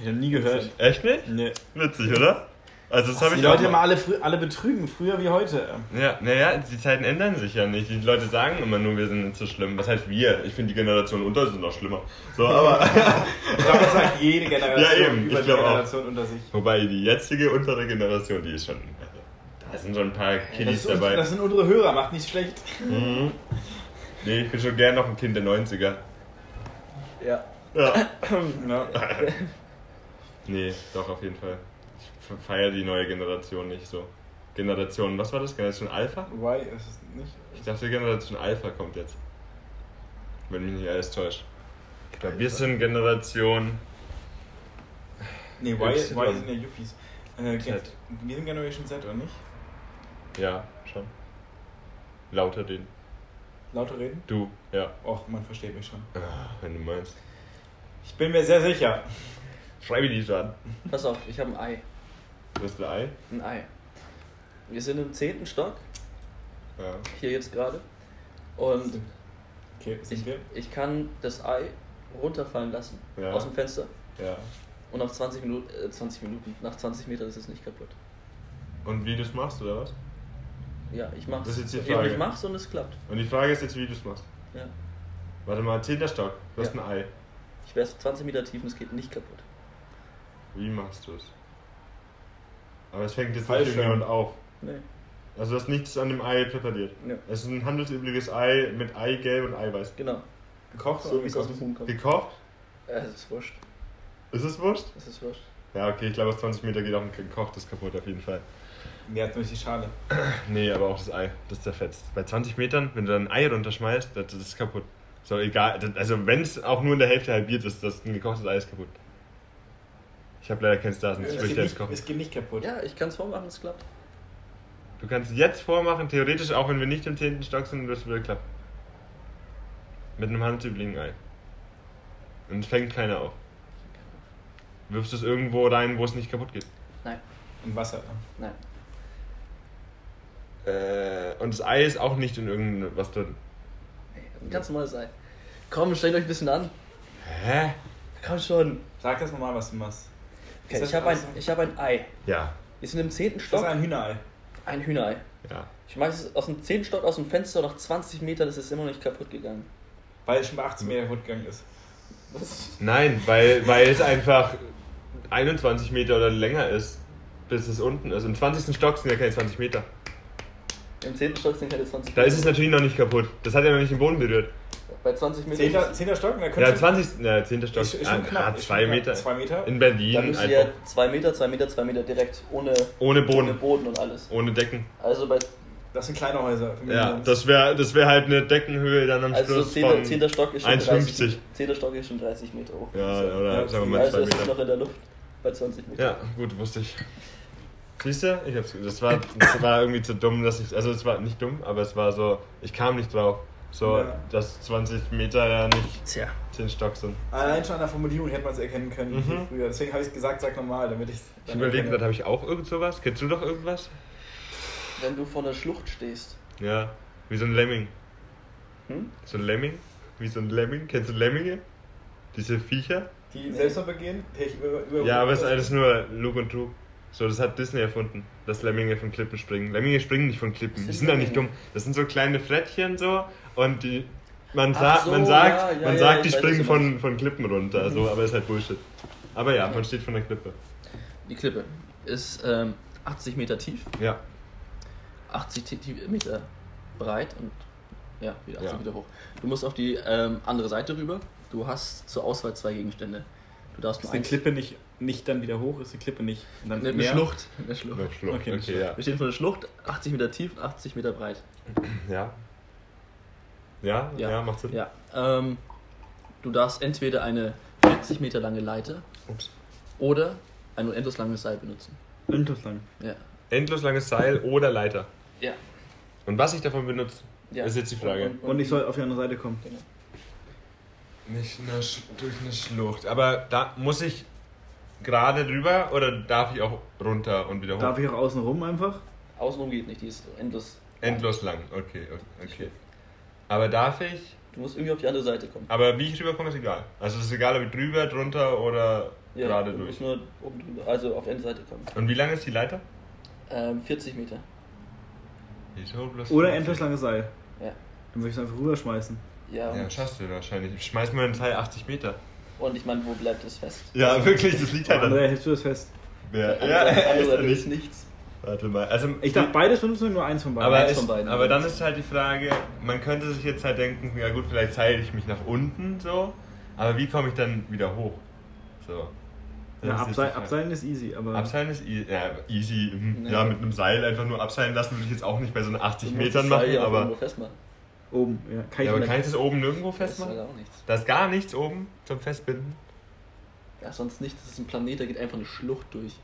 ich noch nie gehört. Echt nicht? Nee. Witzig, oder? Also das habe Die ich Leute auch immer alle, alle betrügen, früher wie heute. Ja, naja, die Zeiten ändern sich ja nicht. Die Leute sagen immer nur, wir sind nicht so schlimm. Was heißt wir? Ich finde die Generation unter uns sind noch schlimmer. So, *laughs* aber Ich glaube, das sagt jede Generation Ja, eben, über ich die glaub auch. Generation unter sich. wobei die jetzige untere Generation, die ist schon. Da sind schon ein paar Kiddies ist, dabei. das sind unsere Hörer, macht nicht schlecht. Mhm. Nee, ich bin schon gern noch ein Kind der 90er. Ja. Ja. Ja. Nee, doch, auf jeden Fall. Ich feiere die neue Generation nicht so. Generation, was war das? Generation Alpha? Why ist es nicht? Ich dachte, Generation Alpha kommt jetzt. Wenn mich nicht alles täuscht. Ich glaube, wir sind Generation. Nee, Why, Y. why sind ja Yuppies. Äh, Z. Wir sind Generation Z, oder nicht? Ja, schon. Lauter den. Lauter reden? Du, ja. Och, man versteht mich schon. Ah, Wenn du meinst. Ich bin mir sehr sicher. Schreibe die schon. Pass auf, ich habe ein Ei. Du hast ein Ei? Ein Ei. Wir sind im zehnten Stock, Ja. hier jetzt gerade. Und Okay, sind ich, wir? ich kann das Ei runterfallen lassen Ja. aus dem Fenster. Ja. Und nach 20 Minuten, äh, 20 Minuten, nach 20 Metern ist es nicht kaputt. Und wie du es machst, oder was? Ja, ich mach's. Das ist jetzt die Ja, Frage. ich mach's und es klappt. Und die Frage ist jetzt, wie du es machst. Ja. Warte mal, 10. Stock, du hast Ja. ein Ei. Ich wär's 20 Meter tief und es geht nicht kaputt. Wie machst du es? Aber es fängt jetzt nicht irgendjemand auf. Nee. Also du hast nichts an dem Ei präpariert. Ja. Es ist ein handelsübliches Ei mit Eigelb und Eiweiß. Genau. Gekocht So wie es aus dem Huhn kommt. Gekocht? Ja, es ist wurscht. Ist es wurscht? Es ist wurscht. Ja, okay, ich glaube, aus 20 Meter geht auch ein gekochtes kaputt auf jeden Fall. Ja, hat nämlich die Schale. *clears throat* Nee, aber auch das Ei, das zerfetzt. Bei 20 Metern, wenn du dann ein Ei runterschmeißt, das, das ist kaputt. So, egal, das, also wenn es auch nur in der Hälfte halbiert ist, das ein gekochtes Ei ist kaputt. Ich habe leider kein Stars, sonst Es würde ich geht, jetzt nicht, kochen. es geht nicht kaputt. Ja, ich kann's vormachen, es klappt. Du kannst es jetzt vormachen, theoretisch, auch wenn wir nicht im 10. Stock sind, wird es wieder klappen. Mit einem handüblichen Ei. Und es fängt keiner auf. Wirfst du es irgendwo rein, wo es nicht kaputt geht. Nein, Im Wasser. nein. Äh, und das Ei ist auch nicht in irgendwas drin. Ein ganz normales Ei. Komm, strengt euch ein bisschen an. Hä? Komm schon. Sag das nochmal, was du machst. Okay, das ich habe ein, ich hab ein Ei. Ja. Wir sind im 10. Das Stock. ist ein Hühnerei. Ein Hühnerei. Ja. Ich schmeiß es aus dem 10. Stock aus dem Fenster nach 20 Metern, das ist immer noch nicht kaputt gegangen. Weil es schon bei 18 Meter kaputt gegangen ist. Was? *laughs* Nein, weil, weil es einfach 21 Meter oder länger ist, bis es unten ist. Im 20. Stock sind ja keine 20 Meter. Im 10. Stock sind keine 20 Da ist es natürlich noch nicht kaputt. Das hat ja noch nicht den Boden berührt. Bei 20 Metern. Zehnter, zehnter Stock? Da Ja, könntest du- 20. Ja, 10. Stock. Ist, ist Ah, schon knapp. ah, ist zwei schon knapp. Meter. Zwei Meter. In Da Berlin müsst einfach. ihr 2 Meter, 2 Meter, 2 Meter direkt ohne, Ohne ohne Boden. Boden und alles. Ohne Decken. Also bei Das sind kleine Häuser. Ja, das wäre das wär halt eine Deckenhöhe dann am also Schluss 10. von 10. Stock ist schon 1,50. 30, 10. Stock ist schon 30 Meter hoch. Ja, So. oder Ja, sagen wir mal also 2 es ist noch Meter. in der Luft bei 20 Metern. Ja, gut, wusste ich. Siehst du? Ich hab's, das, war, das war irgendwie zu dumm, dass ich. Also, es war nicht dumm, aber es war so. Ich kam nicht drauf. So, Ja. dass 20 Meter ja nicht Tja. 10 Stock sind. Allein schon an der Formulierung hätte man es erkennen können Mhm. früher. Deswegen habe ich gesagt, sag nochmal, damit ich Ich überlege gerade, habe ich auch irgend sowas? Kennst du doch irgendwas? Wenn du vor der Schlucht stehst. Ja, wie so ein Lemming. Hm? So ein Lemming? Wie so ein Lemming? Kennst du Lemminge? Diese Viecher? Die Selbstmord begehen, über, über Ja, aber es ist alles nur Lug und Trug. So, das hat Disney erfunden, dass Lemminge von Klippen springen. Lemminge springen nicht von Klippen, die sind ja nicht dumm. Das sind so kleine Frettchen so und die. Man, sa so, man sagt, ja, ja, man ja, sagt die springen von, von Klippen runter, so, aber ist halt Bullshit. Aber ja, man steht von der Klippe. Die Klippe ist ähm, 80 Meter tief, Ja. 80 Ti- Ti- Meter breit und ja, wieder 80 Ja. Meter hoch. Du musst auf die ähm, andere Seite rüber. Du hast zur Auswahl zwei Gegenstände. Du darfst Ist nur die eins. Klippe nicht, nicht dann wieder hoch? Ist die Klippe nicht und dann Eine, eine mehr? Schlucht. Eine Schlucht. Noch Schlucht. Okay, Okay, eine ja. Wir stehen vor der Schlucht, 80 Meter tief und 80 Meter breit. Ja. Ja, ja, Ja. macht Sinn. Ja. Ähm, du darfst entweder eine 40 Meter lange Leiter Ups. oder ein unendlos langes Seil benutzen. Interessant. Ja. Endlos langes Seil oder Leiter. Ja. Und was ich davon benutze, ja. ist jetzt die Frage. Und ich soll auf die andere Seite kommen. Genau. Nicht eine durch eine Schlucht. Aber da muss ich gerade drüber oder darf ich auch runter und wieder hoch? Darf ich auch außen rum einfach? Außenrum geht nicht, die ist endlos. Endlos lang. Okay, okay. Aber darf ich? Du musst irgendwie auf die andere Seite kommen. Aber wie ich rüberkomme, ist egal. Also es ist egal, ob ich drüber, drunter oder Ja, gerade du durch. musst nur oben drüber, also auf die andere Seite kommen. Und wie lang ist die Leiter? Ähm, 40 Meter. Oder 50? endlos langes Seil. Ja. Dann würde ich es einfach rüberschmeißen. Ja, Ja, schaffst du wahrscheinlich. Ich schmeiß mal ein Teil 80 Meter. Und ich meine, wo bleibt es fest? Ja, wirklich, das liegt halt Andrea, an. hältst du das fest? Ja, ja, ist Seite er ist nicht. nichts. Warte mal. Also, Ich darf beides benutzen oder nur eins von beiden? aber, es, von beiden. aber dann ist halt die Frage, man könnte sich jetzt halt denken, ja gut, vielleicht zeige ich mich nach unten so, aber wie komme ich dann wieder hoch? So. Das ja, ist jetzt die Abseil, Frage. Abseilen ist easy, aber. Abseilen ist easy, ja, easy. hm. Ja, mit einem Seil einfach nur abseilen lassen würde ich jetzt auch nicht bei so einer 80 Du musst Metern das machen, ja aber, festmachen. Oben, ja. Kann ich ja, aber nicht. kann ich das oben nirgendwo Das ist festmachen? halt auch nichts. Da ist gar nichts oben zum Festbinden. Ja, sonst nicht. Das ist ein Planet, da geht einfach eine Schlucht durch.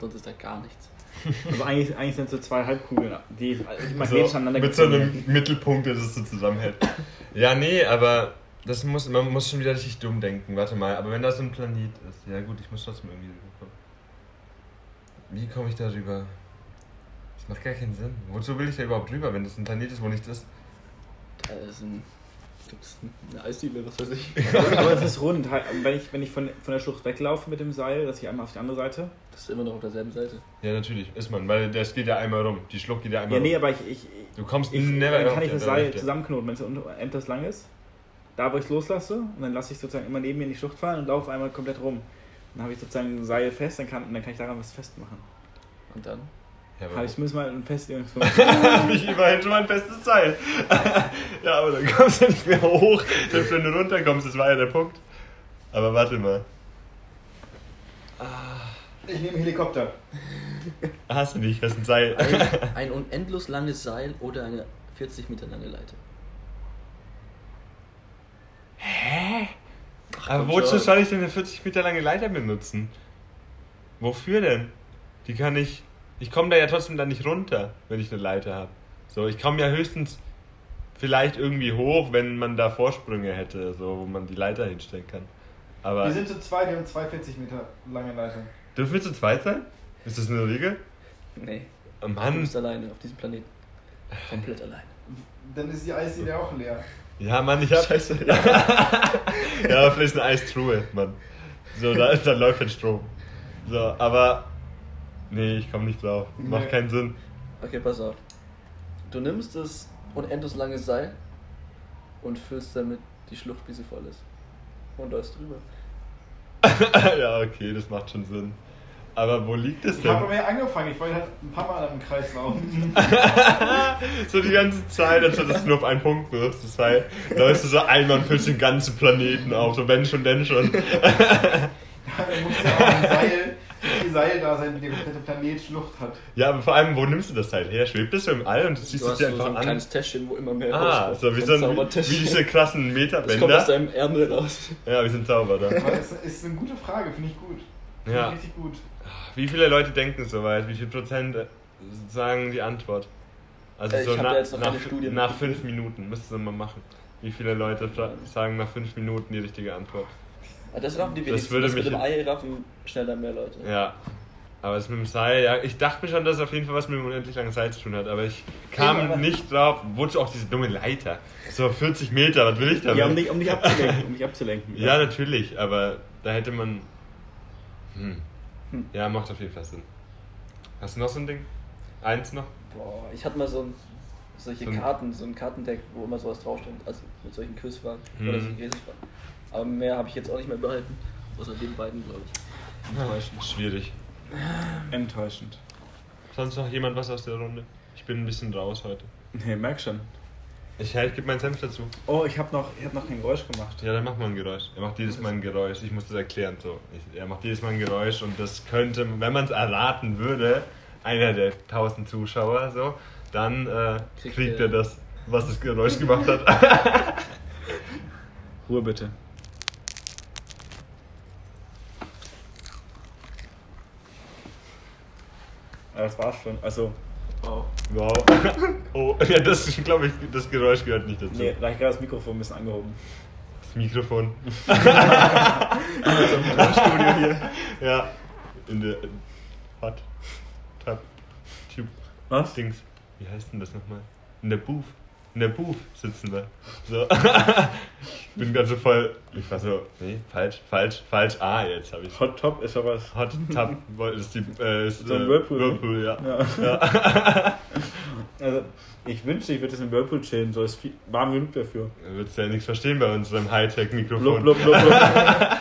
Sonst ist da gar nichts. *laughs* Also eigentlich, eigentlich sind es so zwei Halbkugeln, die magnetisch So, aneinander mit so einem Mittelpunkt, der das so zusammenhält. ja, nee, aber das muss, man muss schon wieder richtig dumm denken. Warte mal, aber wenn das so ein Planet ist, ja gut, ich muss trotzdem irgendwie rüberkommen. Wie komme ich da rüber? Das macht gar keinen Sinn. Wozu will ich da überhaupt rüber, wenn das ein Planet ist, wo nichts ist? Da ist ein Gibt es eine Eisdiele, was weiß ich. *laughs* Aber, es ist rund. Wenn ich, wenn ich von, von der Schlucht weglaufe mit dem Seil, dass ich einmal auf die andere Seite. Das ist immer noch auf derselben Seite. Ja, natürlich, ist man, weil das geht ja einmal rum. Die Schlucht geht ja einmal Ja, nee, rum. aber ich. ich Du kommst ich never dann kann ich das Seil zusammenknoten, wenn es unter- endlos lang ist. Da, wo ich es loslasse, und dann lasse ich sozusagen immer neben mir in die Schlucht fallen und laufe einmal komplett rum. Dann habe ich sozusagen ein Seil fest, dann kann, dann kann ich daran was festmachen. Und dann? Ja, aber ich zumindest mal ein *laughs* habe ich immerhin schon mal ein festes Seil. *laughs* ja, aber dann kommst du nicht mehr hoch, selbst wenn du runterkommst, das war ja der Punkt. Aber warte mal. Ich nehme Helikopter. Hast du nicht, hast ein Seil. Ein, *laughs* ein unendlos langes Seil oder eine 40 Meter lange Leiter. Aber komm wozu schon. soll ich denn eine 40 Meter lange Leiter benutzen? Wofür denn? Die kann ich. Ich komme da ja trotzdem dann nicht runter, wenn ich eine Leiter habe. So, ich komme ja höchstens vielleicht irgendwie hoch, wenn man da Vorsprünge hätte, so wo man die Leiter hinstellen kann. Aber Wir sind zu zweit, wir haben 240 Meter lange Leiter. dürfen wir zu zweit sein? Ist das eine Regel? Nee. Oh Du Mann. bist alleine auf diesem Planeten. Komplett alleine. Dann ist die Eisdiele auch leer. Ja, Mann, ich hab. Scheiße. *laughs* ja, aber vielleicht eine Eistruhe, Mann. So, da, da läuft halt Strom. So, aber. Nee, ich komme nicht drauf. Macht Nee. keinen Sinn. Okay, pass auf. Du nimmst das unendlos lange Seil und füllst damit die Schlucht, wie sie voll ist. Und läufst drüber. *laughs* ja, okay, das macht schon Sinn. Aber wo liegt es Ich denn? habe aber ja angefangen, ich wollte halt ein paar Mal im Kreis laufen. *laughs* so die ganze Zeit, anstatt dass du nur auf einen Punkt wirfst, das Seil, läufst du so einmal und füllst den ganzen Planeten auf. So, wenn schon, denn schon. Da muss ja auch ein Seil, wie Seil da sein, wie der komplette Planet Schlucht hat. Ja, aber vor allem, wo nimmst du das Seil her? Schwebt das so im All und du ziehst Du es dir so, so einfach ein an? kleines Täschchen, wo immer mehr Ah, rauskommt. so wie, so ein, wie Zaubertäschchen. diese krassen Das kommt aus Meterbänder. deinem Ärmel raus. Ja, wir sind Zauberer. Aber es ist eine gute Frage, finde ich gut. Finde Ja. ich richtig gut. Wie viele Leute denken soweit? Wie viel Prozent äh, sagen die Antwort? Also Äh, so hab nach, da nach, fünf Minuten müsstest du mal machen. Wie viele Leute sagen nach fünf Minuten die richtige Antwort? Das raffen die Das wenigsten. würde Das mit mich- dem Ei raffen schneller mehr Leute. Ja. Aber das mit dem Seil, ja, ich dachte mir schon, dass es auf jeden Fall was mit dem unendlich langen Seil zu tun hat, aber ich kam aber- nicht drauf. Wozu auch diese dumme Leiter? So 40 Meter, was will ich damit? Ja, um dich, um dich abzulenken. Um dich abzulenken. Ja, natürlich, aber da hätte man. Hm. Hm. Ja, macht auf jeden Fall Sinn. Hast du noch so ein Ding? Eins noch? Boah, ich hatte mal so ein, solche So ein- Karten, so ein Kartendeck, wo immer sowas draufsteht. Also mit solchen Quizfragen Hm. oder solchen Rätselfragen. Aber mehr habe ich jetzt auch nicht mehr behalten. Außer den beiden, glaube ich. Enttäuschend. Schwierig. Enttäuschend. Sonst noch jemand was aus der Runde? Ich bin ein bisschen raus heute. Nee, merk schon. Ich, ich gebe meinen Senf dazu. Oh, ich habe noch, ich hab noch kein Geräusch gemacht. Ja, dann mach mal ein Geräusch. Er macht jedes Mal ein Geräusch. Ich muss das erklären. So. Ich, er macht jedes Mal ein Geräusch und das könnte, wenn man es erraten würde, einer der 1000 Zuschauer, so, dann äh, Kriegt kriegt er- er das, was das Geräusch gemacht hat. *laughs* Ruhe bitte. Das war's schon. Also, Wow. wow. *laughs* Oh, ja, das glaube ich, das Geräusch gehört nicht dazu. nee, gleich gerade das Mikrofon ein bisschen angehoben. Das Mikrofon. *laughs* Studio hier. Ja. In der Hot Tub Tube Was? Dings. Wie heißt denn das nochmal? In der Booth. In der Booth sitzen wir. So. ich bin ganz so voll. Ich war so, nee, falsch, falsch, falsch. Ah, jetzt habe ich. Hot Top ist aber was. Hot Tub ist die. Äh, ist, So ein äh, Whirlpool. Whirlpool, ja. Ja. ja. *laughs* Also, ich wünschte, ich würde das in Whirlpool chillen, so ist viel, warm genug dafür. Du würdest ja nichts verstehen bei unserem Blub, Hightech-Mikrofon. blub, blub, blub. *laughs*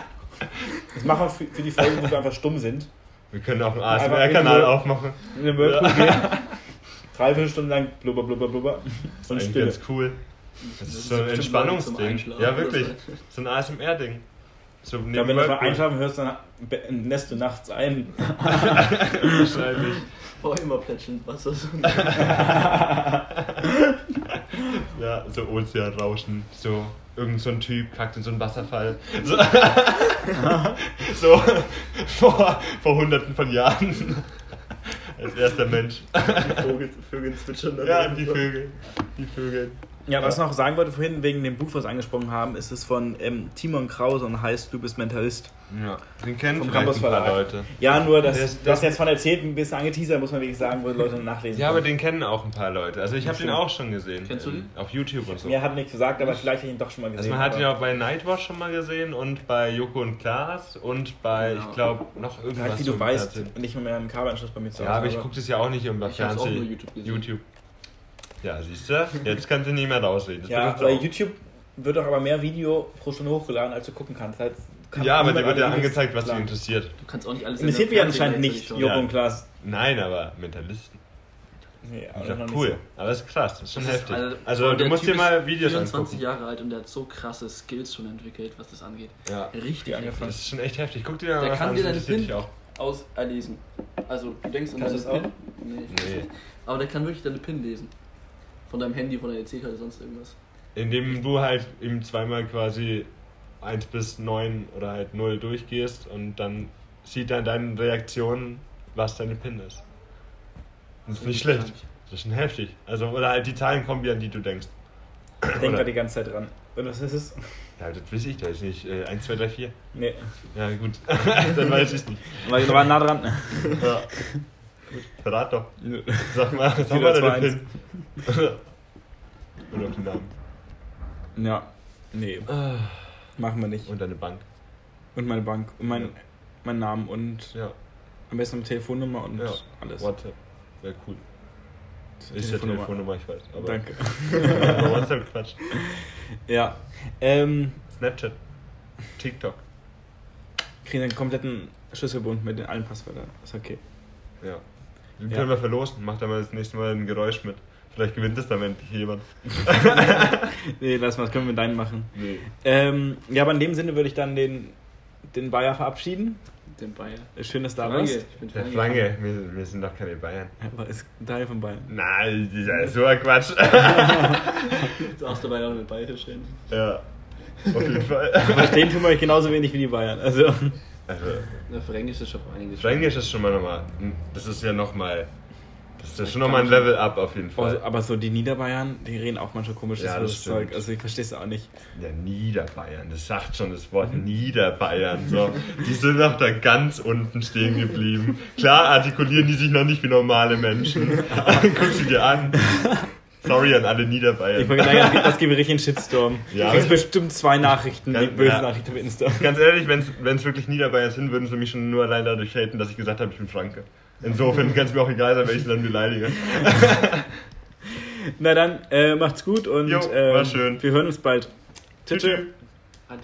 Das machen wir für, für die Folgen, wo wir einfach stumm sind. Wir können auch einen ASMR-Kanal aufmachen. In den Whirlpool gehen. *laughs* Dreiviertel Stunden lang blubber, blubber, blubber. Das ist Und eigentlich Stille. ganz cool. Das ist so ein Entspannungsding. Ja, wirklich. so. Ein ASMR-Ding. So Ich glaube, wenn du mal einschlafen hörst, dann nässt du nachts ein. *laughs* Wahrscheinlich. Oh, immer plätschend Wasser. So. *laughs* Ja, so Ozeanrauschen. So irgend so ein Typ kackt in so einen Wasserfall. So, *laughs* so vor, vor hunderten von Jahren. Als erster Mensch. Die Vogel, Vögel zwitschern dann. Ja, die. Vögel. Die Vögel. Ja, was ich noch sagen wollte vorhin, wegen dem Buch, was wir angesprochen haben, ist es von ähm, Timon Krause und heißt Du bist Mentalist. Ja, den kennen Vom vielleicht Campus ein paar Verlag. Leute. Ja, nur, dass du hast jetzt von erzählt, ein bisschen angeteasert, muss man wirklich sagen, wo Leute nachlesen Ja, aber den kennen auch ein paar Leute. Also ich habe den auch schon gesehen. Kennst du ähm, den? Auf YouTube und so. Mir hat nichts gesagt, aber vielleicht habe ich ihn doch schon mal Also gesehen. man hat ihn auch bei Nightwatch schon mal gesehen und bei Joko und Klaas und bei, Genau. ich glaube, noch irgendwas. halt, wie du im weißt, nicht mehr einen Kabelanschluss bei mir zu Ja, aber ich gucke das ja auch nicht auch Fernsehen. nur YouTube gesehen. YouTube. Ja, siehst du? Jetzt kannst du nicht mehr rausreden. Das Ja, bei auch. YouTube wird doch aber mehr Video pro Stunde hochgeladen, als du gucken kannst. Halt, kann Ja, aber dir wird ja angezeigt, was dich interessiert. Du kannst auch nicht alles Interessiert in mich der anscheinend nicht, Ja. und Klaas. Nein, aber Mentalisten. Nee, Das ist doch nicht cool. so. Aber das ist krass, das ist schon Das ist heftig. einer- also und du der musst Typ dir mal ist Videos 24 angucken. Jahre alt und der hat so krasse Skills schon entwickelt, was das angeht. Ja. Richtig angefangen. Das ist schon echt heftig. Guck dir mal Der was kann an, dir das deine PIN dich auch. aus erlesen. Also du denkst an du das PIN. Nee, ich weiß Nee. nicht. Aber der kann wirklich deine PIN lesen. Von deinem Handy, von der EC-Karte, sonst irgendwas. Indem du halt ihm zweimal quasi 1 bis 9 oder halt 0 durchgehst und dann sieht er in deinen Reaktionen, was deine PIN ist. Das ist nicht schlecht. Das ist schon heftig. Also, oder halt die Zahlen kommen, an die du denkst. Ich denke da die ganze Zeit dran. Und was ist es? Ja, das weiß ich, da ist nicht äh, 1, 2, 3, 4. Nee, Ja, gut. *laughs* dann weiß ich es nicht. weil ich war nah dran. Ja. Verrat doch. Sag mal, mal deine 2-1. PIN. Und auf den Namen. Ja, nee, machen wir nicht. Und deine Bank. Und meine Bank und mein, Ja. mein Namen und Ja, am besten eine Telefonnummer und ja. alles. WhatsApp. Wäre cool. Ist ja Telefonnummer. Telefonnummer, ich weiß. Aber Danke. aber WhatsApp Quatsch. *laughs* Ja. Ähm, Snapchat. TikTok. kriegen einen kompletten Schlüsselbund mit den allen Passwörtern. Ist okay. Ja. Den Ja. können wir verlosen. Macht da mal das nächste Mal ein Geräusch mit. Vielleicht gewinnt es dann endlich jemand. *laughs* Nee, lass mal, das können wir mit deinen machen. Nee. Ähm, ja, aber in dem Sinne würde ich dann den, den Bayer verabschieden. Den Bayer. Schön, dass du da warst. Der. Flange. Wir, wir sind doch keine Bayern. Aber ist ein Teil von Bayern. Nein, das ist ja so ein Quatsch. Du darfst dabei auch mit Bayer stehen. ja. Auf jeden Fall. Verstehen tun wir euch genauso wenig wie die Bayern. Also, Also, Na, Fränkisch ist schon einiges. Fränkisch ist schon mal nochmal. Das ist ja nochmal. Das ist ja schon nochmal ein Level up auf jeden Fall. also, aber so die Niederbayern, die reden auch manchmal komisches Ja, das Zeug. Also ich verstehe es auch nicht. Ja, Niederbayern, das sagt schon das Wort Niederbayern. So. *laughs* Die sind noch da ganz unten stehen geblieben. Klar artikulieren die sich noch nicht wie normale Menschen. *laughs* Guck sie dir an. Sorry an alle Ich Niederbayern. wollte sagen, das gibt richtig einen Shitstorm. Ja. Ja. gibt bestimmt zwei Nachrichten, die Ganz- böse ja. Nachrichten auf Insta. Ganz ehrlich, wenn es wirklich Niederbayern sind, würden sie mich schon nur allein dadurch haten, dass ich gesagt habe, ich bin Franke. Insofern kann es mir auch egal sein, wenn ich sie dann beleidige. *laughs* Na dann, äh, macht's gut und Jo, äh, wir hören uns bald. Tschüss.